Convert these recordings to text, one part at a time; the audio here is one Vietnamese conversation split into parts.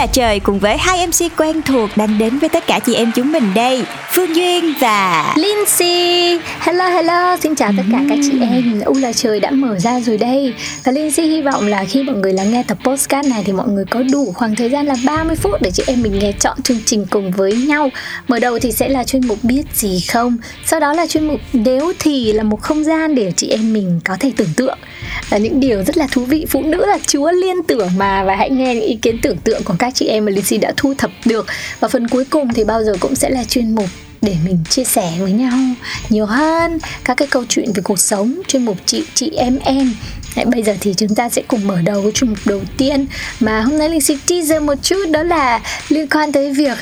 là trời cùng với hai MC quen thuộc đang đến với tất cả chị em chúng mình đây Phương Duyên và Lindsay. Hello hello. Xin chào tất cả các chị em. U là trời đã mở ra rồi đây. Và Lindsay hy vọng là khi mọi người lắng nghe tập postcard này Thì mọi người có đủ khoảng thời gian là 30 phút Để chị em mình nghe chọn chương trình cùng với nhau. Mở đầu thì sẽ là chuyên mục biết gì không? Sau đó là chuyên mục nếu thì là một không gian Để chị em mình có thể tưởng tượng là những điều rất là thú vị. Phụ nữ là chúa liên tưởng mà. Và hãy nghe những ý kiến tưởng tượng của các chị em mà Lizzy đã thu thập được. Và phần cuối cùng thì bao giờ cũng sẽ là chuyên mục để mình chia sẻ với nhau. Nhiều hơn các cái câu chuyện về cuộc sống chuyên mục chị chị em em. Đấy, bây giờ thì chúng ta sẽ cùng mở đầu với chuyên mục đầu tiên. Mà hôm nay Linh xin teaser một chút đó là liên quan tới việc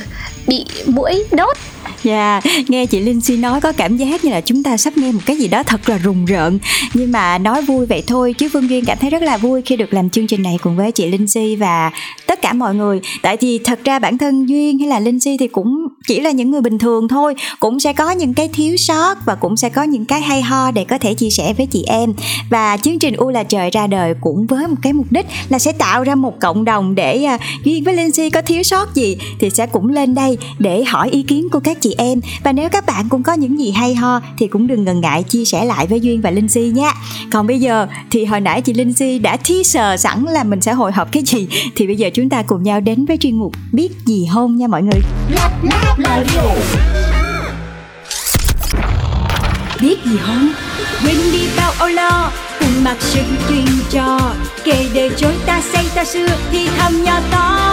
bị mũi đốt. Dạ, yeah, nghe chị Linh Si nói có cảm giác như là chúng ta sắp nghe một cái gì đó thật là rùng rợn. Nhưng mà nói vui vậy thôi chứ Phương Duyên cảm thấy rất là vui khi được làm chương trình này cùng với chị Linh Si và tất cả mọi người. Tại vì thật ra bản thân Duyên hay là Linh Si thì cũng chỉ là những người bình thường thôi Cũng sẽ có những cái thiếu sót và cũng sẽ có những cái hay ho để có thể chia sẻ với chị em. Và chương trình U là trời ra đời cũng với một cái mục đích là sẽ tạo ra một cộng đồng để à, Duyên với Linh Si có thiếu sót gì thì sẽ cũng lên đây để hỏi ý kiến của các chị em. Và nếu các bạn cũng có những gì hay ho thì cũng đừng ngần ngại chia sẻ lại với duyên và linh si nha còn bây giờ thì hồi nãy chị linh si đã teaser sẵn là mình sẽ hội họp cái gì. Thì bây giờ chúng ta cùng nhau đến với chuyên mục biết gì hôn nha mọi người. Biết gì hôn quên đi bao âu lo cùng mặc sự chuyên trò. Kể đời chối ta say ta xưa thì thầm nhỏ to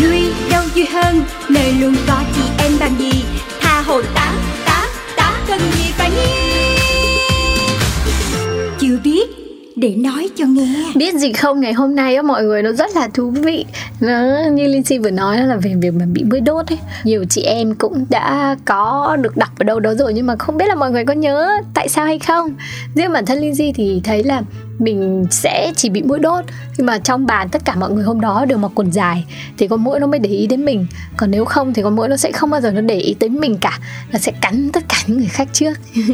vui đâu vui hơn nơi luôn có chị em làm gì? Tha hồ tá tá tá cần gì phải nghe chưa biết, để nói cho nghe. Biết gì không? Ngày hôm nay á, mọi người nó rất là thú vị. Nó như Lindsay vừa nói là về việc mà bị bơi đốt ấy. Nhiều chị em cũng đã có được đọc ở đâu đó rồi, nhưng mà không biết là mọi người có nhớ tại sao hay không. Riêng bản thân Lindsay thì thấy là mình sẽ chỉ bị mũi đốt, nhưng mà trong bàn tất cả mọi người hôm đó đều mặc quần dài, thì con mũi nó mới để ý đến mình. Còn nếu không thì con mũi nó sẽ không bao giờ nó để ý tới mình cả, nó sẽ cắn tất cả những người khác trước.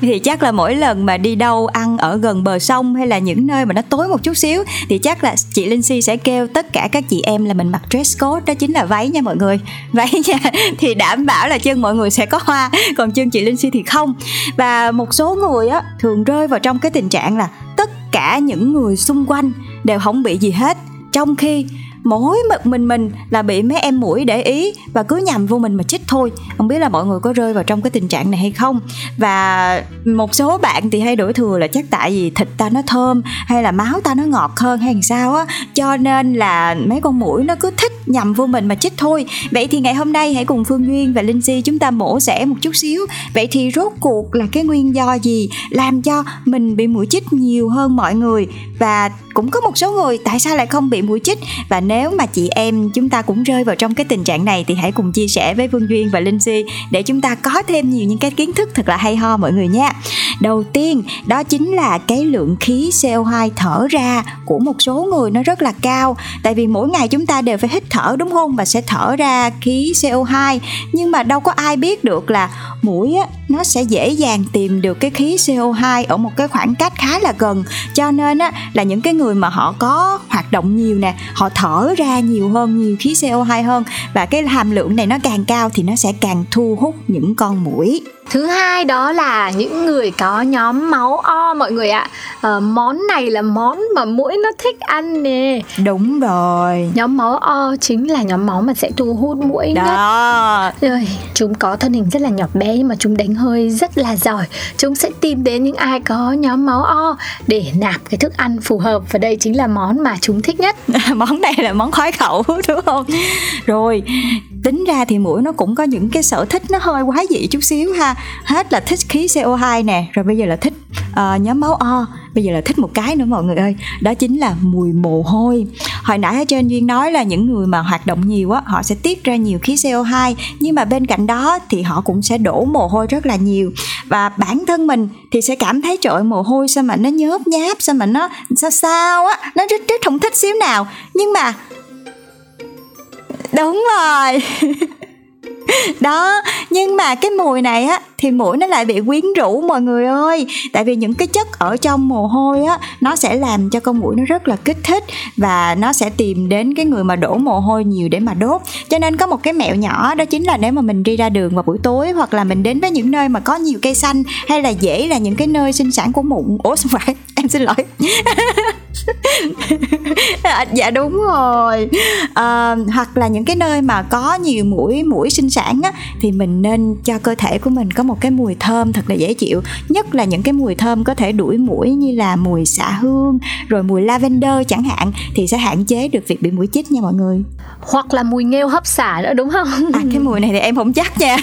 Thì chắc là mỗi lần mà đi đâu ăn ở gần bờ sông hay là những nơi mà nó tối một chút xíu, thì chắc là chị Linh Si sẽ kêu tất cả các chị em là mình mặc dress code, đó chính là váy nha mọi người. Váy nha, thì đảm bảo là chân mọi người sẽ có hoa, còn chân chị Linh Si thì không. Và một số người á, thường rơi vào trong cái tình trạng là tất cả những người xung quanh đều không bị gì hết. Trong khi mỗi một mình mình là bị mấy em mũi để ý và cứ nhầm vô mình mà chích thôi. Không biết là mọi người có rơi vào trong cái tình trạng này hay không. Và một số bạn thì hay đổi thừa là chắc tại vì thịt ta nó thơm hay là máu ta nó ngọt hơn hay sao á. Cho nên là mấy con mũi nó cứ thích nhầm vô mình mà chích thôi. Vậy thì ngày hôm nay hãy cùng phương duyên và linh si chúng ta mổ xẻ một chút xíu. Vậy thì rốt cuộc là cái nguyên do gì làm cho mình bị mũi chích nhiều hơn mọi người? Và cũng có một số người tại sao lại không bị mũi chích? Và nếu mà chị em chúng ta cũng rơi vào trong cái tình trạng này thì hãy cùng chia sẻ với Phương Duyên và Linh Si để chúng ta có thêm nhiều những cái kiến thức thật là hay ho mọi người nha. Đầu tiên đó chính là cái lượng khí CO2 thở ra của một số người nó rất là cao. Tại vì mỗi ngày chúng ta đều phải hít thở đúng không? Và sẽ thở ra khí CO2 nhưng mà đâu có ai biết được là mũi á, nó sẽ dễ dàng tìm được cái khí CO2 ở một cái khoảng cách khá là gần. Cho nên á, là những cái người mà họ có hoạt động nhiều nè họ thở ra nhiều hơn nhiều khí CO2 hơn và cái hàm lượng này nó càng cao thì nó sẽ càng thu hút những con mũi. Thứ hai đó là những người có nhóm máu O mọi người ạ. À, món này là món mà mũi nó thích ăn nè. Đúng rồi. Nhóm máu O chính là nhóm máu mà sẽ thu hút mũi Đó. nhất. Rồi, chúng có thân hình rất là nhỏ bé nhưng mà chúng đánh hơi rất là giỏi. Chúng sẽ tìm đến những ai có nhóm máu O để nạp cái thức ăn phù hợp và đây chính là món mà chúng thích nhất. món này là món khoái khẩu đúng không? Rồi, tính ra thì mũi nó cũng có những cái sở thích nó hơi quá dị chút xíu ha hết là thích khí CO2 nè rồi bây giờ là thích uh, nhóm máu O bây giờ là thích một cái nữa mọi người ơi đó chính là mùi mồ hôi. Hồi nãy ở trên duyên nói là những người mà hoạt động nhiều á họ sẽ tiết ra nhiều khí CO2 nhưng mà bên cạnh đó thì họ cũng sẽ đổ mồ hôi rất là nhiều. Và bản thân mình thì sẽ cảm thấy trội mồ hôi sao mà nó nhớp nháp sao mà nó sao sao á nó rất rất không thích xíu nào. Nhưng mà đúng rồi. đó nhưng mà cái mùi này á thì mũi nó lại bị quyến rũ mọi người ơi. Tại vì những cái chất ở trong mồ hôi á nó sẽ làm cho con mũi nó rất là kích thích và nó sẽ tìm đến cái người mà đổ mồ hôi nhiều để mà đốt. Cho nên có một cái mẹo nhỏ đó chính là nếu mà mình đi ra đường vào buổi tối hoặc là mình đến với những nơi mà có nhiều cây xanh hay là dễ là những cái nơi sinh sản của mụn. Ủa không phải em xin lỗi. Dạ đúng rồi. À, hoặc là những cái nơi mà có nhiều mũi mũi sinh sản á thì mình nên cho cơ thể của mình có một cái mùi thơm thật là dễ chịu. Nhất là những cái mùi thơm có thể đuổi mũi như là mùi xạ hương rồi mùi lavender chẳng hạn thì sẽ hạn chế được việc bị mũi chích nha mọi người. Hoặc là mùi nghêu hấp xả nữa đúng không? À cái mùi này thì em không chắc nha.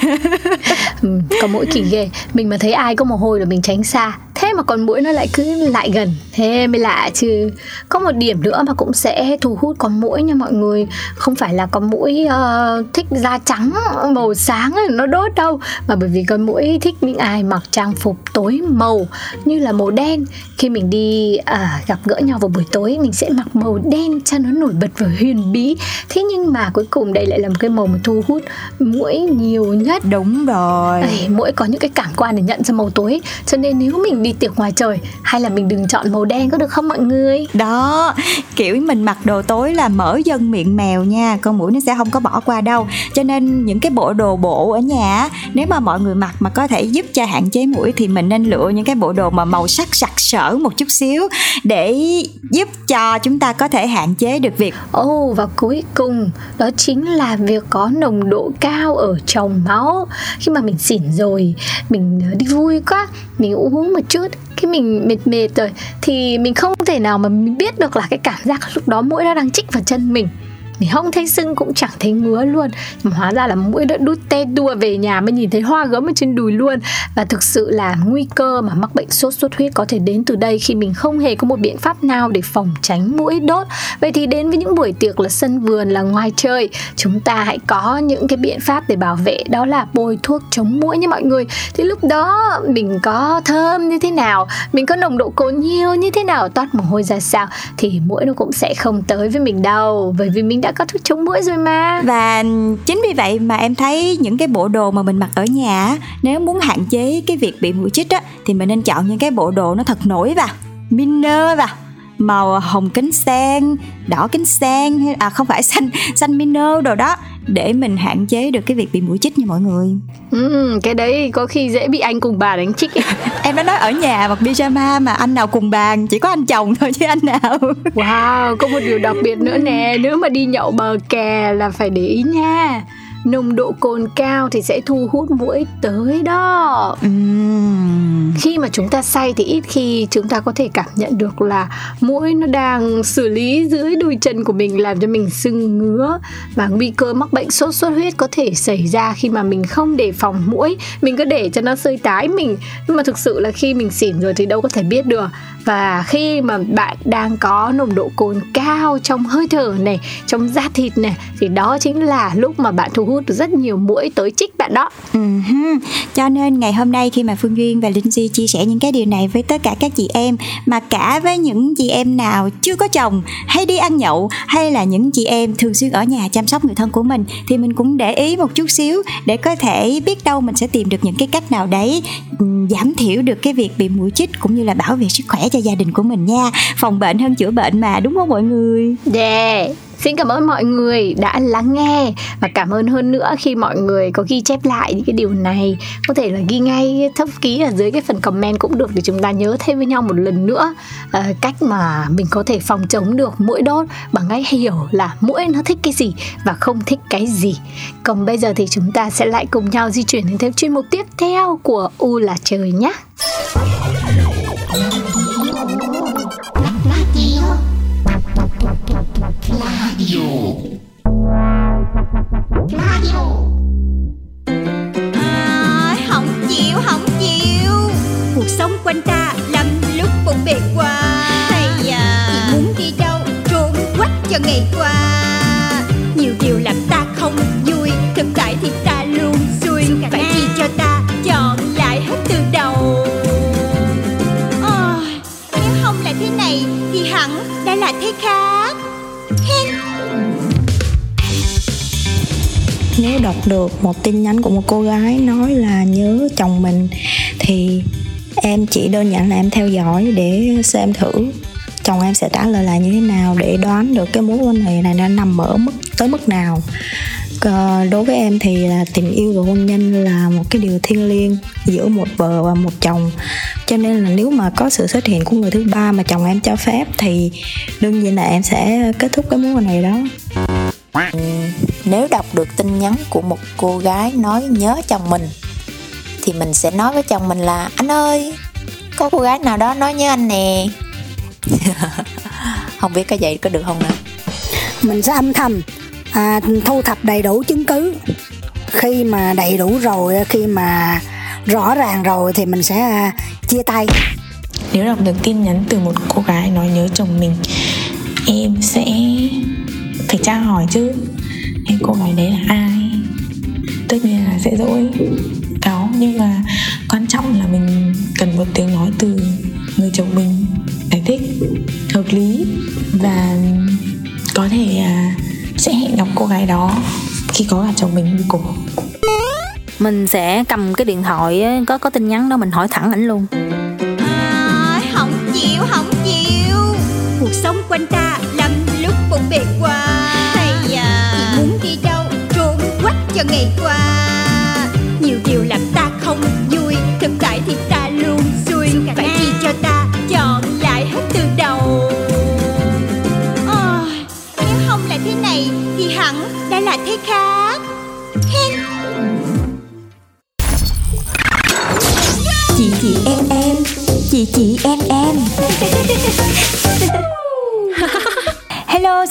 Ừ, có mỗi kỳ ghê. Mình mà thấy ai có mồ hôi là mình tránh xa thế mà con mũi nó lại cứ lại gần. Thế mới lạ chứ. Có một điểm nữa mà cũng sẽ thu hút con mũi nha mọi người. Không phải là con mũi uh, thích da trắng màu sáng nó đốt đâu. Mà bởi vì con mũi thích những ai mặc trang phục tối màu như là màu đen. Khi mình đi uh, gặp gỡ nhau vào buổi tối mình sẽ mặc màu đen cho nó nổi bật và huyền bí. Thế nhưng mà cuối cùng đây lại là một cái màu mà thu hút mũi nhiều nhất. Đúng rồi. Ây, mũi có những cái cảm quan để nhận ra màu tối. Cho nên nếu mình đi tiệc ngoài trời hay là mình đừng chọn màu đen có được không mọi người? Đó kiểu mình mặc đồ tối là mở dân miệng mèo nha con mũi nó sẽ không có bỏ qua đâu. Cho nên những cái bộ đồ bộ ở nhà nếu mà mọi người mặc mà có thể giúp cho hạn chế mũi thì mình nên lựa những cái bộ đồ mà màu sắc sặc sỡ một chút xíu để giúp cho chúng ta có thể hạn chế được việc. Ồ oh, và cuối cùng đó chính là việc có nồng độ cao ở trong máu. Khi mà mình xỉn rồi mình đi vui quá mình uống một chút, khi mình mệt mệt rồi, thì mình không thể nào mà mình biết được là cái cảm giác lúc đó mũi nó đang chích vào chân mình thì không thấy sưng cũng chẳng thấy ngứa luôn. Mà hóa ra là mũi đã đút te đua về nhà mới nhìn thấy hoa gấm ở trên đùi luôn. Và thực sự là nguy cơ mà mắc bệnh sốt xuất huyết có thể đến từ đây khi mình không hề có một biện pháp nào để phòng tránh mũi đốt. Vậy thì đến với những buổi tiệc là sân vườn, là ngoài chơi chúng ta hãy có những cái biện pháp để bảo vệ, đó là bôi thuốc chống mũi nha mọi người. Thì lúc đó mình có thơm như thế nào? Mình có nồng độ cồn nhiều như thế nào? Toát mồ hôi ra sao? Thì mũi nó cũng sẽ không tới với mình đâu. Bởi vì mình đã có thuốc chống mũi rồi mà. Và chính vì vậy mà em thấy những cái bộ đồ mà mình mặc ở nhà nếu muốn hạn chế cái việc bị mũi chích á, thì mình nên chọn những cái bộ đồ nó thật nổi và minơ và màu hồng kính sen đỏ kính sen à không phải xanh xanh mino đồ đó để mình hạn chế được cái việc bị mũi chích nha mọi người. Ừ, cái đấy có khi dễ bị anh cùng bà đánh chích. Em đã nói ở nhà mặc pyjama mà anh nào cùng bàn chỉ có anh chồng thôi chứ anh nào. Wow có một điều đặc biệt nữa nè nếu mà đi nhậu bờ kè là phải để ý nha nồng độ cồn cao thì sẽ thu hút mũi tới đó. Uhm. khi mà chúng ta say thì ít khi chúng ta có thể cảm nhận được là mũi nó đang xử lý dưới đùi chân của mình làm cho mình sưng ngứa và nguy cơ mắc bệnh sốt xuất huyết có thể xảy ra khi mà mình không đề phòng mũi. Mình cứ để cho nó sơi tái mình. Nhưng mà thực sự là khi mình xỉn rồi thì đâu có thể biết được và khi mà bạn đang có nồng độ cồn cao trong hơi thở này, trong da thịt này, thì đó chính là lúc mà bạn thu hút được rất nhiều mũi tới chích bạn đó uh-huh. cho nên ngày hôm nay khi mà phương duyên và linh di chia sẻ những cái điều này với tất cả các chị em, mà cả với những chị em nào chưa có chồng, hay đi ăn nhậu, hay là những chị em thường xuyên ở nhà chăm sóc người thân của mình, thì mình cũng để ý một chút xíu để có thể biết đâu mình sẽ tìm được những cái cách nào đấy ừ, giảm thiểu được cái việc bị mũi chích cũng như là bảo vệ sức khỏe cho gia đình của mình nha. Phòng bệnh hơn chữa bệnh mà đúng không mọi người? Yeah Xin cảm ơn mọi người đã lắng nghe. Và cảm ơn hơn nữa khi mọi người có ghi chép lại những cái điều này. Có thể là ghi ngay thấp ký ở dưới cái phần comment cũng được để chúng ta nhớ thêm với nhau một lần nữa. À, cách mà mình có thể phòng chống được mũi đốt bằng cách hiểu là mũi nó thích cái gì và không thích cái gì. Còn bây giờ thì chúng ta sẽ lại cùng nhau di chuyển đến thêm chuyên mục tiếp theo của U là trời nhé. Được cái mối quan hệ này nó nằm ở mức tới mức nào. Ờ, đối với em thì là tình yêu và hôn nhân là một cái điều thiêng liêng giữa một vợ và một chồng. Cho nên là nếu mà có sự xuất hiện của người thứ ba mà chồng em cho phép thì đương nhiên là em sẽ kết thúc cái mối quan hệ đó. Nếu đọc được tin nhắn của một cô gái nói nhớ chồng mình thì mình sẽ nói với chồng mình là anh ơi có cô gái nào đó nói nhớ anh nè không biết cái vậy có được không nữa mình sẽ âm thầm à, thu thập đầy đủ chứng cứ. Khi mà đầy đủ rồi khi mà rõ ràng rồi thì mình sẽ à, chia tay. Nếu đọc được tin nhắn từ một cô gái nói nhớ chồng mình em sẽ phải tra hỏi chứ. Cái cô gái đấy là ai? Tất nhiên là sẽ dỗi. Cáo nhưng mà quan trọng là mình cần một tiếng nói từ người chồng mình giải thích hợp lý và có thể à, sẽ hẹn gặp cô gái đó khi có cả chồng mình đi cùng. Mình sẽ cầm cái điện thoại có có tin nhắn đó mình hỏi thẳng ảnh luôn. À, không chịu không chịu. Cuộc sống quanh ta lắm lúc bộn bề qua. Hay à chị muốn đi đâu trốn quách cho ngày qua. Nhiều điều làm đã là thế khác chị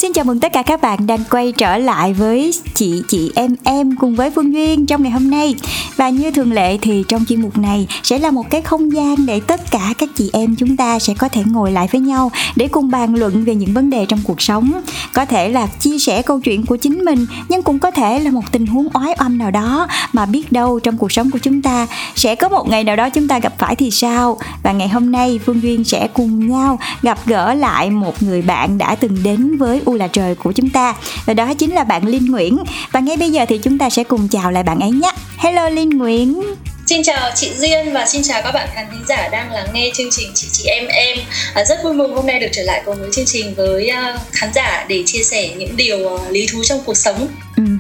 xin chào mừng tất cả các bạn đang quay trở lại với chị chị em em cùng với Phương Duyên trong ngày hôm nay. Và như thường lệ thì trong chuyên mục này sẽ là một cái không gian để tất cả các chị em chúng ta sẽ có thể ngồi lại với nhau để cùng bàn luận về những vấn đề trong cuộc sống. Có thể là chia sẻ câu chuyện của chính mình, nhưng cũng có thể là một tình huống oái oăm nào đó mà biết đâu trong cuộc sống của chúng ta sẽ có một ngày nào đó chúng ta gặp phải thì sao. Và ngày hôm nay Phương Duyên sẽ cùng nhau gặp gỡ lại một người bạn đã từng đến với U là trời của chúng ta và đó chính là bạn Linh Nguyễn và ngay bây giờ thì chúng ta sẽ cùng chào lại bạn ấy nhé Hello Linh Nguyễn Xin chào chị Duyên và xin chào các bạn khán thính giả đang lắng nghe chương trình chị chị em em. À, rất vui mừng hôm nay được trở lại cùng với chương trình với uh, khán giả để chia sẻ những điều uh, lý thú trong cuộc sống. Uh-huh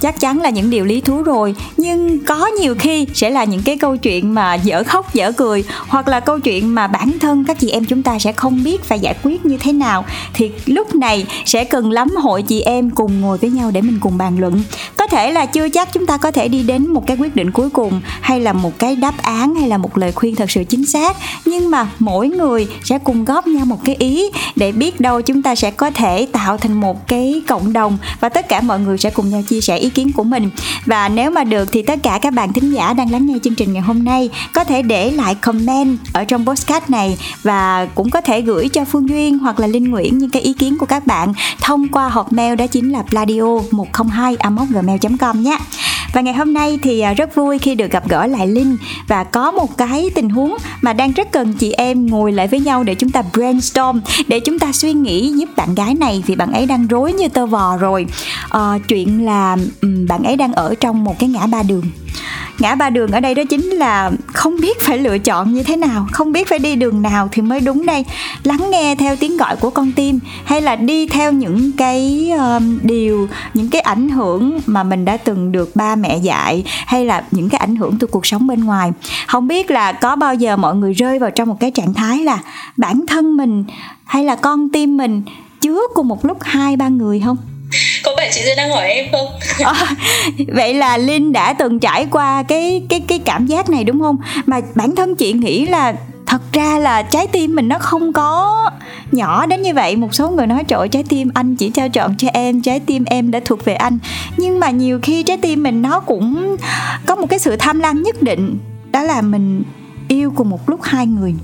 chắc chắn là những điều lý thú rồi. Nhưng có nhiều khi sẽ là những cái câu chuyện mà dở khóc, dở cười, hoặc là câu chuyện mà bản thân các chị em chúng ta sẽ không biết phải giải quyết như thế nào, thì lúc này sẽ cần lắm hội chị em cùng ngồi với nhau để mình cùng bàn luận. Có thể là chưa chắc chúng ta có thể đi đến một cái quyết định cuối cùng, hay là một cái đáp án, hay là một lời khuyên thật sự chính xác. Nhưng mà mỗi người sẽ cùng góp nhau một cái ý để biết đâu chúng ta sẽ có thể tạo thành một cái cộng đồng, và tất cả mọi người sẽ cùng nhau chia sẻ ý kiến của mình. Và nếu mà được thì tất cả các bạn thính giả đang lắng nghe chương trình ngày hôm nay có thể để lại comment ở trong postcard này và cũng có thể gửi cho Phương Duyên hoặc là Linh Nguyễn những cái ý kiến của các bạn thông qua hộp mail đó chính là pladio 102 gmail.com nhé và ngày hôm nay thì à, rất vui khi được gặp gỡ lại Linh. Và có một cái tình huống mà đang rất cần chị em ngồi lại với nhau để chúng ta brainstorm để chúng ta suy nghĩ giúp bạn gái này vì bạn ấy đang rối như tơ vò rồi. À, chuyện là bạn ấy đang ở trong một cái ngã ba đường ngã ba đường ở đây đó chính là không biết phải lựa chọn như thế nào không biết phải đi đường nào thì mới đúng đây. Lắng nghe theo tiếng gọi của con tim hay là đi theo những cái um, điều những cái ảnh hưởng mà mình đã từng được ba mẹ dạy hay là những cái ảnh hưởng từ cuộc sống bên ngoài. Không biết là có bao giờ mọi người rơi vào trong một cái trạng thái là bản thân mình hay là con tim mình chứa cùng một lúc hai ba người không? Có phải chị Duyên đang hỏi em không? à, vậy là Linh đã từng trải qua cái cái cái cảm giác này đúng không? Mà bản thân chị nghĩ là thật ra là trái tim mình nó không có nhỏ đến như vậy một số người nói trời trái tim anh chỉ trao chọn cho em trái tim em đã thuộc về anh nhưng mà nhiều khi trái tim mình nó cũng có một cái sự tham lam nhất định đó là mình yêu cùng một lúc hai người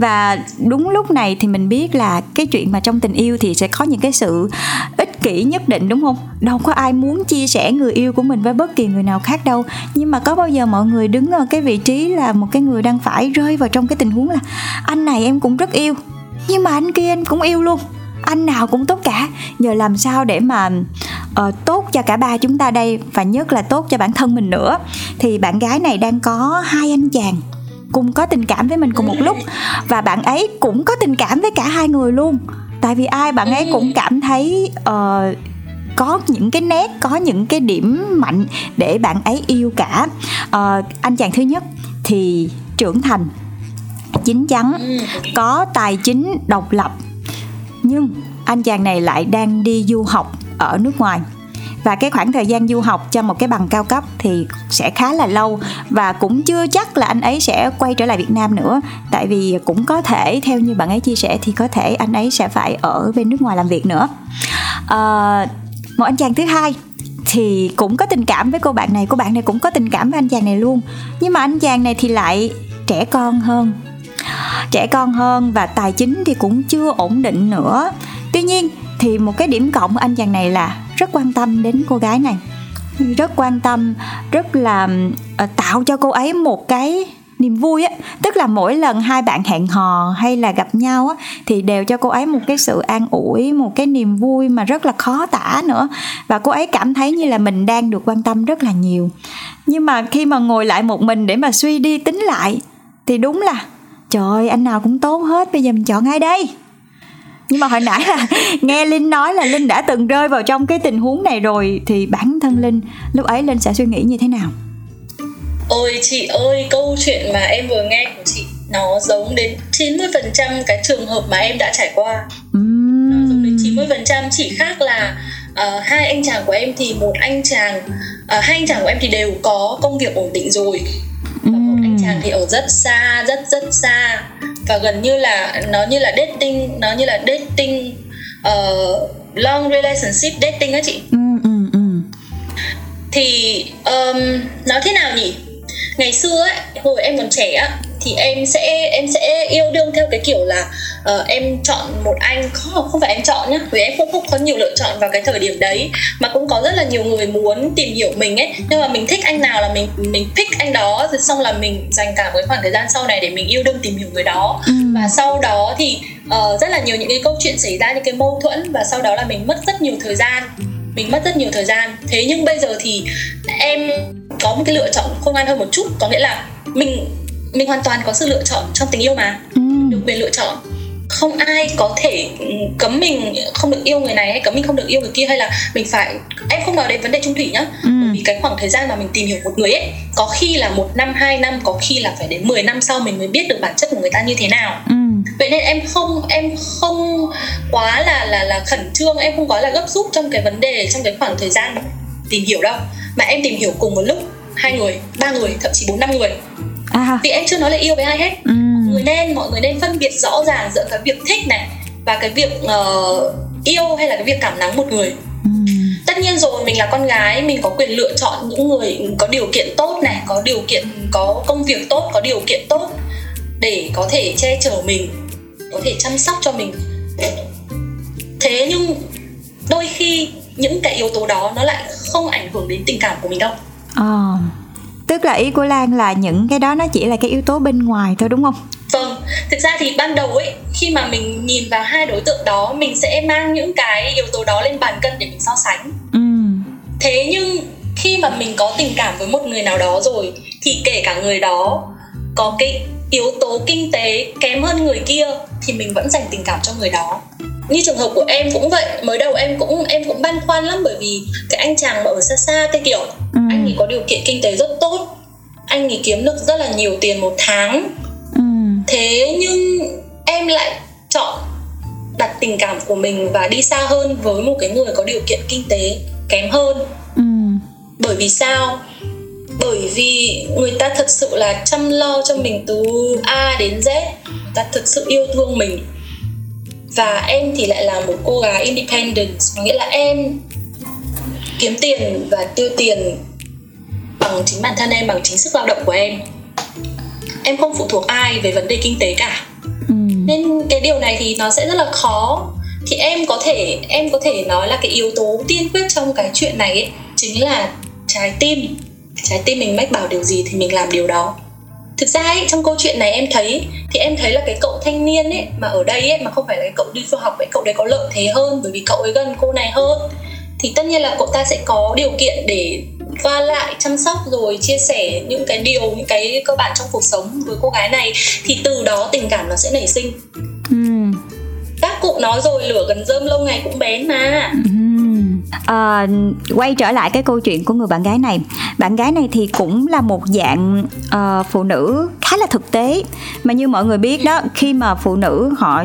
và đúng lúc này thì mình biết là cái chuyện mà trong tình yêu thì sẽ có những cái sự ích kỷ nhất định đúng không? Đâu có ai muốn chia sẻ người yêu của mình với bất kỳ người nào khác đâu. Nhưng mà có bao giờ mọi người đứng ở cái vị trí là một cái người đang phải rơi vào trong cái tình huống là anh này em cũng rất yêu nhưng mà anh kia em cũng yêu luôn. Anh nào cũng tốt cả. Giờ làm sao để mà uh, tốt cho cả ba chúng ta đây và nhất là tốt cho bản thân mình nữa. Thì bạn gái này đang có hai anh chàng cùng có tình cảm với mình cùng một lúc. Và bạn ấy cũng có tình cảm với cả hai người luôn. Tại vì ai bạn ấy cũng cảm thấy uh, có những cái nét có những cái điểm mạnh để bạn ấy yêu cả. Uh, anh chàng thứ nhất thì trưởng thành chín chắn có tài chính độc lập. Nhưng anh chàng này lại đang đi du học ở nước ngoài và cái khoảng thời gian du học cho một cái bằng cao cấp thì sẽ khá là lâu. Và cũng chưa chắc là anh ấy sẽ quay trở lại Việt Nam nữa. Tại vì cũng có thể theo như bạn ấy chia sẻ thì có thể anh ấy sẽ phải ở bên nước ngoài làm việc nữa. À, một anh chàng thứ hai thì cũng có tình cảm với cô bạn này. Cô bạn này cũng có tình cảm với anh chàng này luôn. Nhưng mà anh chàng này thì lại trẻ con hơn. Trẻ con hơn và tài chính thì cũng chưa ổn định nữa. Tuy nhiên thì một cái điểm cộng của anh chàng này là rất quan tâm đến cô gái này. Rất quan tâm rất là uh, tạo cho cô ấy một cái niềm vui á. Tức là mỗi lần hai bạn hẹn hò hay là gặp nhau á thì đều cho cô ấy một cái sự an ủi một cái niềm vui mà rất là khó tả nữa. Và cô ấy cảm thấy như là mình đang được quan tâm rất là nhiều. Nhưng mà khi mà ngồi lại một mình để mà suy đi tính lại thì đúng là trời anh nào cũng tốt hết bây giờ mình chọn ai đây? Nhưng mà hồi nãy là nghe linh nói là linh đã từng rơi vào trong cái tình huống này rồi thì bản thân linh lúc ấy linh sẽ suy nghĩ như thế nào? Ôi chị ơi câu chuyện mà em vừa nghe của chị nó giống đến 90% cái trường hợp mà em đã trải qua. Uhm. nó giống đến 90% chỉ khác là uh, hai anh chàng của em thì một anh chàng uh, hai anh chàng của em thì đều có công việc ổn định rồi và một anh chàng thì ở rất xa rất rất xa. Và gần như là nó như là dating nó như là dating uh, long relationship dating á chị. Ừ, ừ, ừ. thì um, nói thế nào nhỉ ngày xưa ấy hồi em còn trẻ á thì em sẽ em sẽ yêu đương theo cái kiểu là uh, em chọn một anh không không phải em chọn nhá vì em cũng không có nhiều lựa chọn vào cái thời điểm đấy mà cũng có rất là nhiều người muốn tìm hiểu mình ấy. Nhưng mà mình thích anh nào là mình mình pick anh đó rồi xong là mình dành cả cái khoảng thời gian sau này để mình yêu đương tìm hiểu người đó. Ừ. và sau đó thì uh, rất là nhiều những cái câu chuyện xảy ra những cái mâu thuẫn và sau đó là mình mất rất nhiều thời gian. Mình mất rất nhiều thời gian. Thế nhưng bây giờ thì em có một cái lựa chọn khôn ngoan hơn một chút có nghĩa là mình mình hoàn toàn có sự lựa chọn trong tình yêu mà ừ. được quyền lựa chọn không ai có thể ừ, cấm mình không được yêu người này hay cấm mình không được yêu người kia hay là mình phải em không nói đến vấn đề trung thủy nhá ừ. bởi vì cái khoảng thời gian mà mình tìm hiểu một người ấy có khi là một năm hai năm có khi là phải đến 10 năm sau mình mới biết được bản chất của người ta như thế nào ừ. vậy nên em không em không quá là là là khẩn trương em không quá là gấp rút trong cái vấn đề trong cái khoảng thời gian tìm hiểu đâu mà em tìm hiểu cùng một lúc hai người ba người thậm chí bốn năm người à. vì em chưa nói là yêu với ai hết ừ. người nên mọi người nên phân biệt rõ ràng giữa cái việc thích này và cái việc uh, yêu hay là cái việc cảm nắng một người ừ. tất nhiên rồi mình là con gái mình có quyền lựa chọn những người có điều kiện tốt này có điều kiện có công việc tốt có điều kiện tốt để có thể che chở mình có thể chăm sóc cho mình thế nhưng đôi khi những cái yếu tố đó nó lại không ảnh hưởng đến tình cảm của mình đâu. À, tức là ý của lan là những cái đó nó chỉ là cái yếu tố bên ngoài thôi đúng không? Vâng. Thực ra thì ban đầu ấy khi mà mình nhìn vào hai đối tượng đó mình sẽ mang những cái yếu tố đó lên bàn cân để mình so sánh. Ừ. thế nhưng khi mà mình có tình cảm với một người nào đó rồi thì kể cả người đó có cái yếu tố kinh tế kém hơn người kia thì mình vẫn dành tình cảm cho người đó như trường hợp của em cũng vậy mới đầu em cũng em cũng băn khoăn lắm bởi vì cái anh chàng mà ở xa xa cái kiểu ừ. anh ấy có điều kiện kinh tế rất tốt anh ấy kiếm được rất là nhiều tiền một tháng ừ. thế nhưng em lại chọn đặt tình cảm của mình và đi xa hơn với một cái người có điều kiện kinh tế kém hơn ừ. bởi vì sao bởi vì người ta thật sự là chăm lo cho mình từ A đến Z người ta thực sự yêu thương mình và em thì lại là một cô gái independent có nghĩa là em kiếm tiền và tiêu tiền bằng chính bản thân em bằng chính sức lao động của em. Em không phụ thuộc ai về vấn đề kinh tế cả. Ừ. cái điều này thì nó sẽ rất là khó. Thì em có thể em có thể nói là cái yếu tố tiên quyết trong cái chuyện này ấy, chính là trái tim. Trái tim mình mách bảo điều gì thì mình làm điều đó thực ra ấy, trong câu chuyện này em thấy thì em thấy là cái cậu thanh niên ấy mà ở đây ấy mà không phải là cái cậu đi du học ấy cậu đấy có lợi thế hơn bởi vì cậu ấy gần cô này hơn. Thì tất nhiên là cậu ta sẽ có điều kiện để va lại chăm sóc rồi chia sẻ những cái điều những cái cơ bản trong cuộc sống với cô gái này thì từ đó tình cảm nó sẽ nảy sinh. Các cụ nói rồi lửa gần rơm lâu ngày cũng bén mà à, quay trở lại cái câu chuyện của người bạn gái này. Bạn gái này thì cũng là một dạng uh, phụ nữ khá là thực tế. Mà như mọi người biết đó khi mà phụ nữ họ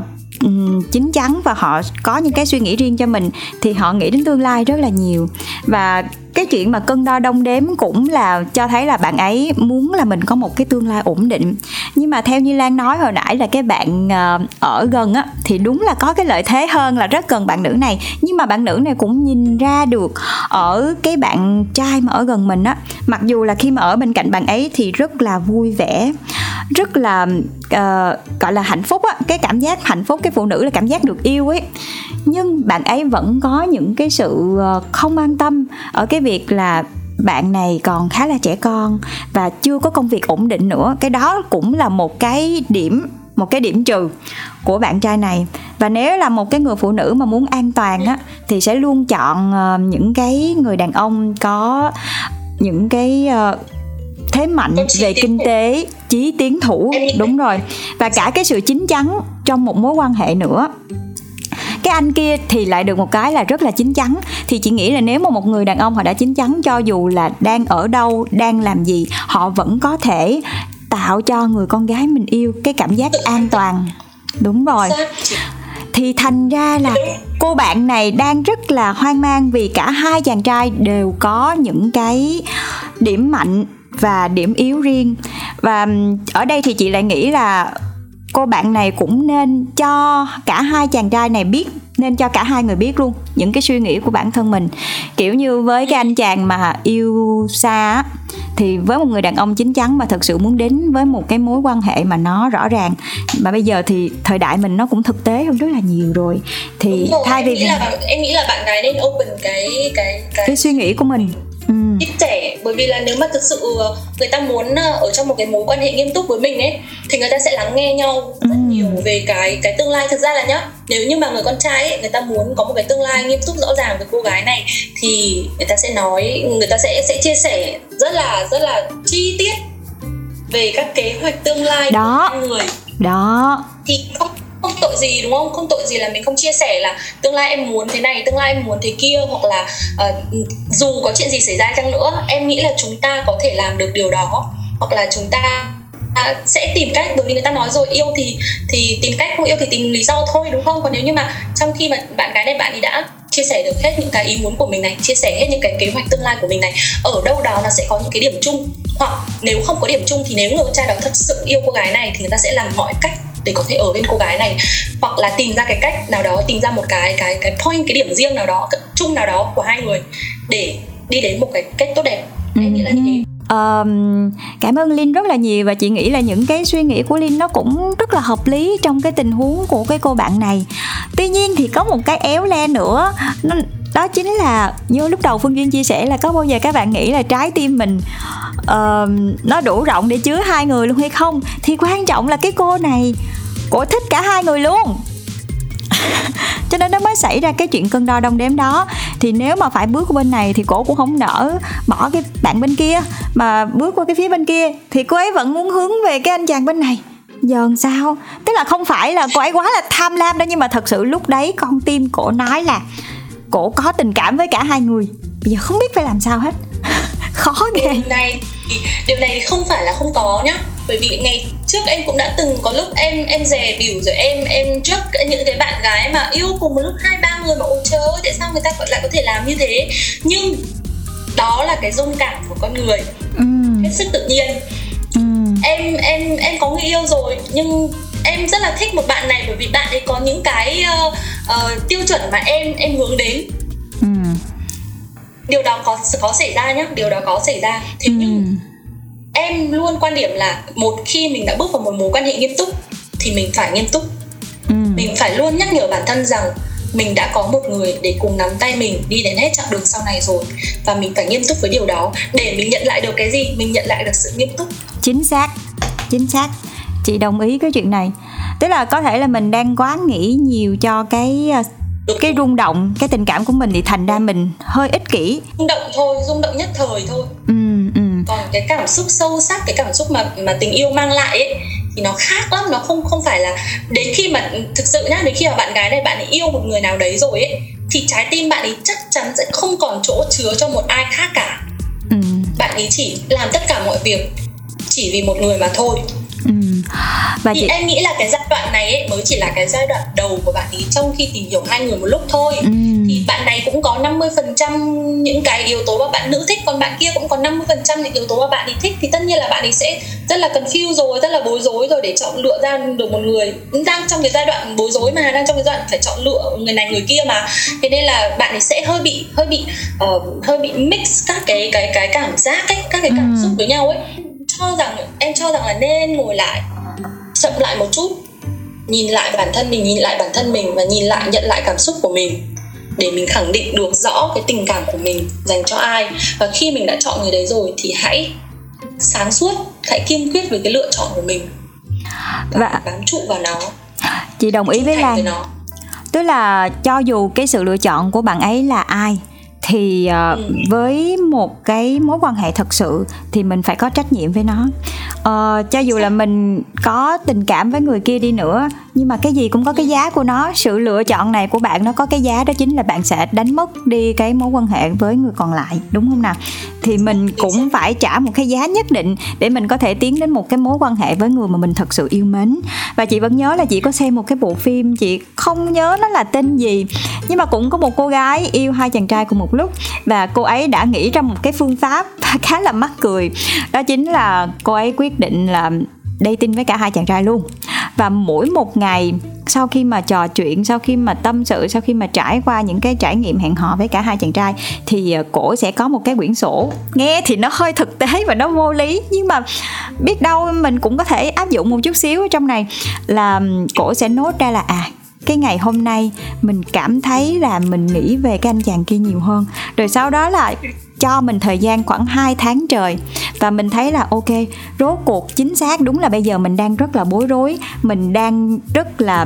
chín chắn và họ có những cái suy nghĩ riêng cho mình thì họ nghĩ đến tương lai rất là nhiều. Và cái chuyện mà cân đo đong đếm cũng là cho thấy là bạn ấy muốn là mình có một cái tương lai ổn định. Nhưng mà theo như lan nói hồi nãy là cái bạn ờ, ở gần á thì đúng là có cái lợi thế hơn là rất gần bạn nữ này. Nhưng mà bạn nữ này cũng nhìn ra được ở cái bạn trai mà ở gần mình á mặc dù là khi mà ở bên cạnh bạn ấy thì rất là vui vẻ rất là uh, gọi là hạnh phúc á cái cảm giác hạnh phúc cái phụ nữ là cảm giác được yêu ấy. Nhưng bạn ấy vẫn có những cái sự ờ, không an tâm ở cái việc là bạn này còn khá là trẻ con và chưa có công việc ổn định nữa. Cái đó cũng là một cái điểm một cái điểm trừ của bạn trai này. Và nếu là một cái người phụ nữ mà muốn an toàn á thì sẽ luôn chọn ờ, những cái người đàn ông có những cái uh, thế mạnh về kinh tế chí tiến thủ. Đúng rồi. Và cả cái sự chín chắn trong một mối quan hệ nữa cái anh kia thì lại được một cái là rất là chín chắn. Thì chị nghĩ là nếu mà một người đàn ông họ đã chín chắn cho dù là đang ở đâu, đang làm gì, họ vẫn có thể tạo cho người con gái mình yêu cái cảm giác an toàn. Đúng rồi. Thì thành ra là cô bạn này đang rất là hoang mang vì cả hai chàng trai đều có những cái điểm mạnh và điểm yếu riêng. Và ở đây thì chị lại nghĩ là cô bạn này cũng nên cho cả hai chàng trai này biết nên cho cả hai người biết luôn những cái suy nghĩ của bản thân mình. Kiểu như với cái anh chàng mà yêu xa thì với một người đàn ông chín chắn mà thật sự muốn đến với một cái mối quan hệ mà nó rõ ràng. Mà bây giờ thì thời đại mình nó cũng thực tế hơn rất là nhiều rồi. Thì rồi, thay vì em nghĩ là em nghĩ là bạn gái nên open cái cái cái, cái suy nghĩ của mình ít trẻ. Bởi vì là nếu mà thực sự ờ, người ta muốn ờ, ở trong một cái mối quan hệ nghiêm túc với mình ấy thì người ta sẽ lắng nghe nhau rất nhiều về cái cái tương lai. Thực ra là nhá nếu như mà người con trai ấy người ta muốn có một cái tương lai nghiêm túc rõ ràng với cô gái này thì người ta sẽ nói người ta sẽ sẽ chia sẻ rất là rất là chi tiết về các kế hoạch tương lai đó. của người. Đó. Thì không không tội gì đúng không? Không tội gì là mình không chia sẻ là tương lai em muốn thế này tương lai em muốn thế kia hoặc là uh, dù có chuyện gì xảy ra chăng nữa em nghĩ là chúng ta có thể làm được điều đó. Hoặc là chúng ta À, sẽ tìm cách bởi vì người ta nói rồi yêu thì thì tìm cách không yêu thì tìm lý do thôi đúng không? Còn nếu như mà trong khi mà bạn gái này bạn ấy đã chia sẻ được hết những cái ý muốn của mình này chia sẻ hết những cái kế hoạch tương lai của mình này ở đâu đó nó sẽ có những cái điểm chung. Hoặc nếu không có điểm chung thì nếu người con trai đó thật sự yêu cô gái này thì người ta sẽ làm mọi cách để có thể ở bên cô gái này. Hoặc là tìm ra cái cách nào đó tìm ra một cái cái cái point cái điểm riêng nào đó chung nào đó của hai người để đi đến một cái cách tốt đẹp. Em nghĩ là như thế. Um, cảm ơn Linh rất là nhiều và chị nghĩ là những cái suy nghĩ của Linh nó cũng rất là hợp lý trong cái tình huống của cái cô bạn này. Tuy nhiên thì có một cái éo le nữa, nó đó chính là như lúc đầu Phương Duyên chia sẻ là có bao giờ các bạn nghĩ là trái tim mình uh, nó đủ rộng để chứa hai người luôn hay không? Thì quan trọng là cái cô này cổ thích cả hai người luôn. Cho nên nó mới xảy ra cái chuyện cân đo đong đếm đó. Thì nếu mà phải bước qua bên này thì cổ cũng không nỡ bỏ cái bạn bên kia mà bước qua cái phía bên kia thì cô ấy vẫn muốn hướng về cái anh chàng bên này. Giờ sao? Tức là không phải là cô ấy quá là tham lam đâu nhưng mà thật sự lúc đấy con tim cổ nói là cổ có tình cảm với cả hai người. Bây giờ không biết phải làm sao hết. Khó ghê. điều này điều này không phải là không có nhá. Bởi vì ngày trước em cũng đã từng có lúc em em dè biểu rồi em em trước những cái bạn gái mà yêu cùng một lúc hai ba người mà ôi trời ơi tại sao người ta lại có thể làm như thế? Nhưng đó là cái dung cảm của con người. Ừ. hết sức tự nhiên. Ừ. em em em có người yêu rồi nhưng em rất là thích một bạn này bởi vì bạn ấy có những cái uh, uh, tiêu chuẩn mà em em hướng đến ừ. điều đó có có xảy ra nhá điều đó có xảy ra thế ừ. nhưng em luôn quan điểm là một khi mình đã bước vào một mối quan hệ nghiêm túc thì mình phải nghiêm túc ừ. phải luôn nhắc nhở bản thân rằng mình đã có một người để cùng nắm tay mình đi đến hết chặng đường sau này rồi và mình phải nghiêm túc với điều đó để mình nhận lại được cái gì mình nhận lại được sự nghiêm túc chính xác chính xác chị đồng ý cái chuyện này tức là có thể là mình đang quá nghĩ nhiều cho cái à, cái rung động cái tình cảm của mình thì thành ra mình hơi ích kỷ rung động thôi rung động nhất thời thôi ừ, ừ. còn cái cảm xúc sâu sắc cái cảm xúc mà mà tình yêu mang lại ấy thì nó khác lắm nó không không phải là đến khi mà thực sự nhá đến khi mà bạn gái này bạn ấy yêu một người nào đấy rồi ấy thì trái tim bạn ấy chắc chắn sẽ không còn chỗ chứa cho một ai khác cả ừ. bạn ấy chỉ làm tất cả mọi việc chỉ vì một người mà thôi. Và thì chị... em nghĩ là cái giai đoạn này ấy mới chỉ là cái giai đoạn đầu của bạn ấy trong khi tìm hiểu hai người một lúc thôi. Ừ. thì bạn này cũng có 50% những cái yếu tố mà bạn nữ thích còn bạn kia cũng có 50% những yếu tố mà bạn ấy thích. Thì tất nhiên là bạn ấy sẽ rất là confused rồi rất là bối rối rồi để chọn lựa ra được một người. Đang trong cái giai đoạn bối rối mà đang trong cái giai đoạn phải chọn lựa người này người kia mà. Thế nên là bạn ấy sẽ hơi bị hơi bị uh, hơi bị mix các cái cái cái cảm giác ấy các cái cảm ừ. xúc với nhau ấy. Cho rằng em cho rằng là nên ngồi lại chậm lại một chút. Nhìn lại bản thân mình nhìn lại bản thân mình và nhìn lại nhận lại cảm xúc của mình để mình khẳng định được rõ cái tình cảm của mình dành cho ai. Và khi mình đã chọn người đấy rồi thì hãy sáng suốt hãy kiên quyết với cái lựa chọn của mình. Và, và bám trụ vào nó. chị đồng ý với lan. tức là cho dù cái sự lựa chọn của bạn ấy là ai thì uh, ừ. với một cái mối quan hệ thật sự thì mình phải có trách nhiệm với nó ờ, cho dù là mình có tình cảm với người kia đi nữa nhưng mà cái gì cũng có cái giá của nó. Sự lựa chọn này của bạn nó có cái giá đó chính là bạn sẽ đánh mất đi cái mối quan hệ với người còn lại đúng không nào? Thì mình cũng phải trả một cái giá nhất định để mình có thể tiến đến một cái mối quan hệ với người mà mình thật sự yêu mến. Và chị vẫn nhớ là chị có xem một cái bộ phim chị không nhớ nó là tên gì nhưng mà cũng có một cô gái yêu hai chàng trai cùng một lúc. Và cô ấy đã nghĩ ra một cái phương pháp khá là mắc cười đó chính là cô ấy quyết định là dating với cả hai chàng trai luôn. Và mỗi một ngày sau khi mà trò chuyện, sau khi mà tâm sự, sau khi mà trải qua những cái trải nghiệm hẹn hò với cả hai chàng trai, thì ờ, cổ sẽ có một cái quyển sổ. Nghe thì nó hơi thực tế và nó vô lý, nhưng mà biết đâu mình cũng có thể áp dụng một chút xíu ở trong này, là cổ sẽ nốt ra là à cái ngày hôm nay mình cảm thấy là mình nghĩ về cái anh chàng kia nhiều hơn. Rồi sau đó là cho mình thời gian khoảng 2 tháng trời. Và mình thấy là ok rốt cuộc chính xác đúng là bây giờ mình đang rất là bối rối mình đang rất là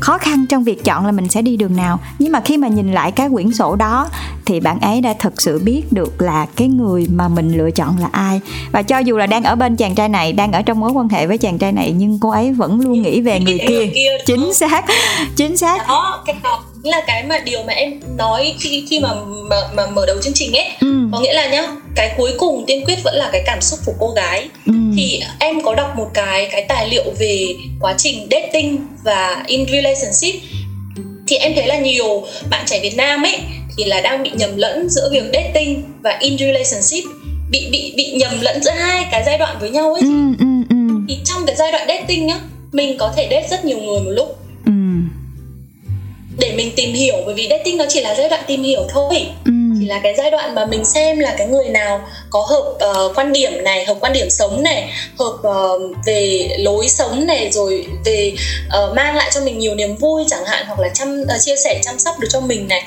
khó khăn trong việc chọn là mình sẽ đi đường nào. Nhưng mà khi mà nhìn lại cái quyển sổ đó thì bạn ấy đã thực sự biết được là cái người mà mình lựa chọn là ai. Và cho dù là đang ở bên chàng trai này đang ở trong mối quan hệ với chàng trai này nhưng cô ấy vẫn luôn nghĩ về người kia. chính xác chính xác. Đó cái đó là cái mà điều mà em nói khi khi mà mà, mà mở đầu chương trình ấy ừ. có nghĩa là nhá cái cuối cùng tiên quyết vẫn là cái cảm xúc của cô gái ừ. thì em có đọc một cái cái tài liệu về quá trình dating và in relationship thì em thấy là nhiều bạn trẻ Việt Nam ấy thì là đang bị nhầm lẫn giữa việc dating và in relationship bị bị bị nhầm lẫn giữa hai cái giai đoạn với nhau ấy ừ, ừ, ừ. thì trong cái giai đoạn dating nhá mình có thể date rất nhiều người một lúc. Để mình tìm hiểu bởi vì dating nó chỉ là giai đoạn tìm hiểu thôi ừ. chỉ là cái giai đoạn mà mình xem là cái người nào có hợp uh, quan điểm này hợp quan điểm sống này hợp uh, về lối sống này rồi về uh, mang lại cho mình nhiều niềm vui chẳng hạn hoặc là chăm uh, chia sẻ chăm sóc được cho mình này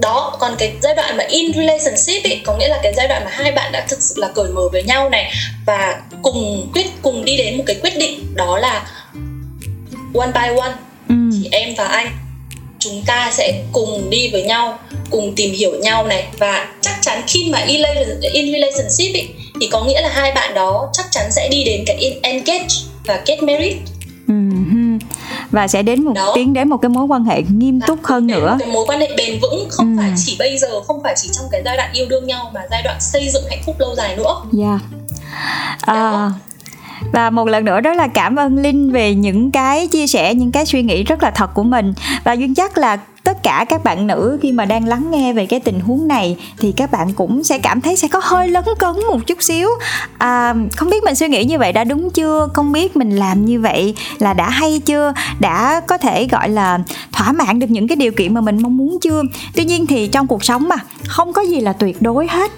đó còn cái giai đoạn mà in relationship ấy có nghĩa là cái giai đoạn mà hai bạn đã thực sự là cởi mở với nhau này và cùng quyết cùng đi đến một cái quyết định đó là one by one ừ. chị em và anh chúng ta sẽ cùng đi với nhau cùng tìm hiểu nhau này và chắc chắn khi mà in relationship ấy, thì có nghĩa là hai bạn đó chắc chắn sẽ đi đến cái engage và get married và sẽ đến một Đó. tiến đến một cái mối quan hệ nghiêm túc hơn nữa cái mối quan hệ bền vững không ừ. phải chỉ bây giờ không phải chỉ trong cái giai đoạn yêu đương nhau mà giai đoạn xây dựng hạnh phúc lâu dài nữa dạ yeah. à, và một lần nữa đó là cảm ơn linh về những cái chia sẻ, những cái suy nghĩ rất là thật của mình. Và duyên chắc là tất cả các bạn nữ khi mà đang lắng nghe về cái tình huống này thì các bạn cũng sẽ cảm thấy sẽ có hơi lấn cấn một chút xíu. À, không biết mình suy nghĩ như vậy đã đúng chưa? Không biết mình làm như vậy là đã hay chưa? Đã có thể gọi là thỏa mãn được những cái điều kiện mà mình mong muốn chưa? Tuy nhiên thì trong cuộc sống mà không có gì là tuyệt đối hết.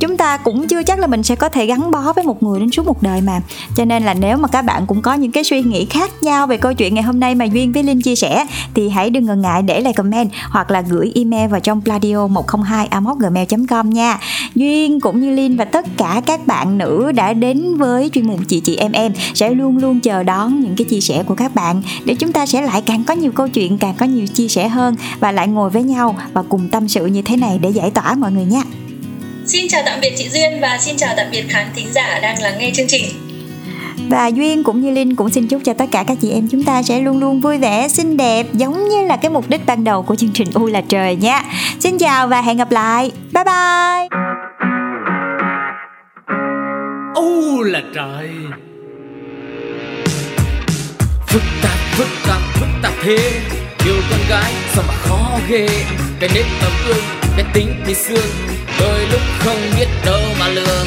Chúng ta cũng chưa chắc là mình sẽ có thể gắn bó với một người đến suốt một đời mà. Cho nên là nếu mà các bạn cũng có những cái suy nghĩ khác nhau về câu chuyện ngày hôm nay mà duyên với linh chia sẻ thì hãy đừng ngần ngại để lại comment hoặc là gửi email vào trong pladio 102 gmail com nha. Duyên cũng như linh và tất cả các bạn nữ đã đến với chuyên mục chị chị em em sẽ luôn luôn chờ đón những cái chia sẻ của các bạn. Để chúng ta sẽ lại càng có nhiều câu chuyện, càng có nhiều chia sẻ hơn và lại ngồi với nhau và cùng tâm sự như thế này để giải tỏa mọi người nha. Xin chào tạm biệt chị Duyên và xin chào tạm biệt khán thính giả đang lắng nghe chương trình và Duyên cũng như Linh cũng xin chúc cho tất cả các chị em chúng ta sẽ luôn luôn vui vẻ, xinh đẹp giống như là cái mục đích ban đầu của chương trình U là trời nha. Xin chào và hẹn gặp lại. Bye bye. U là trời Phức tạp, phức tạp, phức tạp thế Yêu con gái sao mà khó ghê Cái nếp tấm gương, cái tính thì xương Đôi lúc không biết đâu mà lường